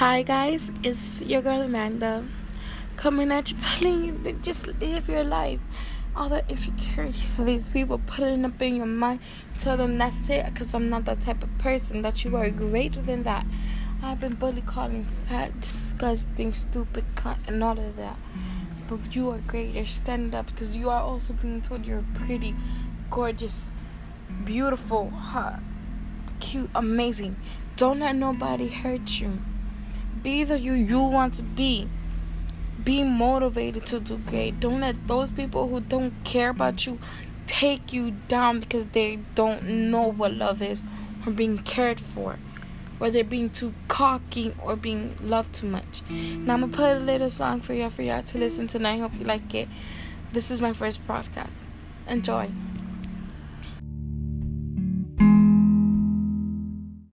Hi guys, it's your girl Amanda coming at you telling you to just live your life. All the insecurities of these people putting up in your mind. Tell them that's it because I'm not that type of person, that you are greater than that. I've been bully calling fat, disgusting, stupid, cunt, and all of that. But you are greater. Stand up because you are also being told you're pretty, gorgeous, beautiful, hot, cute, amazing. Don't let nobody hurt you. Be the you you want to be. Be motivated to do great. Don't let those people who don't care about you take you down because they don't know what love is or being cared for. Or they're being too cocky or being loved too much. Now I'm gonna put a little song for y'all for y'all to listen to and I hope you like it. This is my first podcast. Enjoy.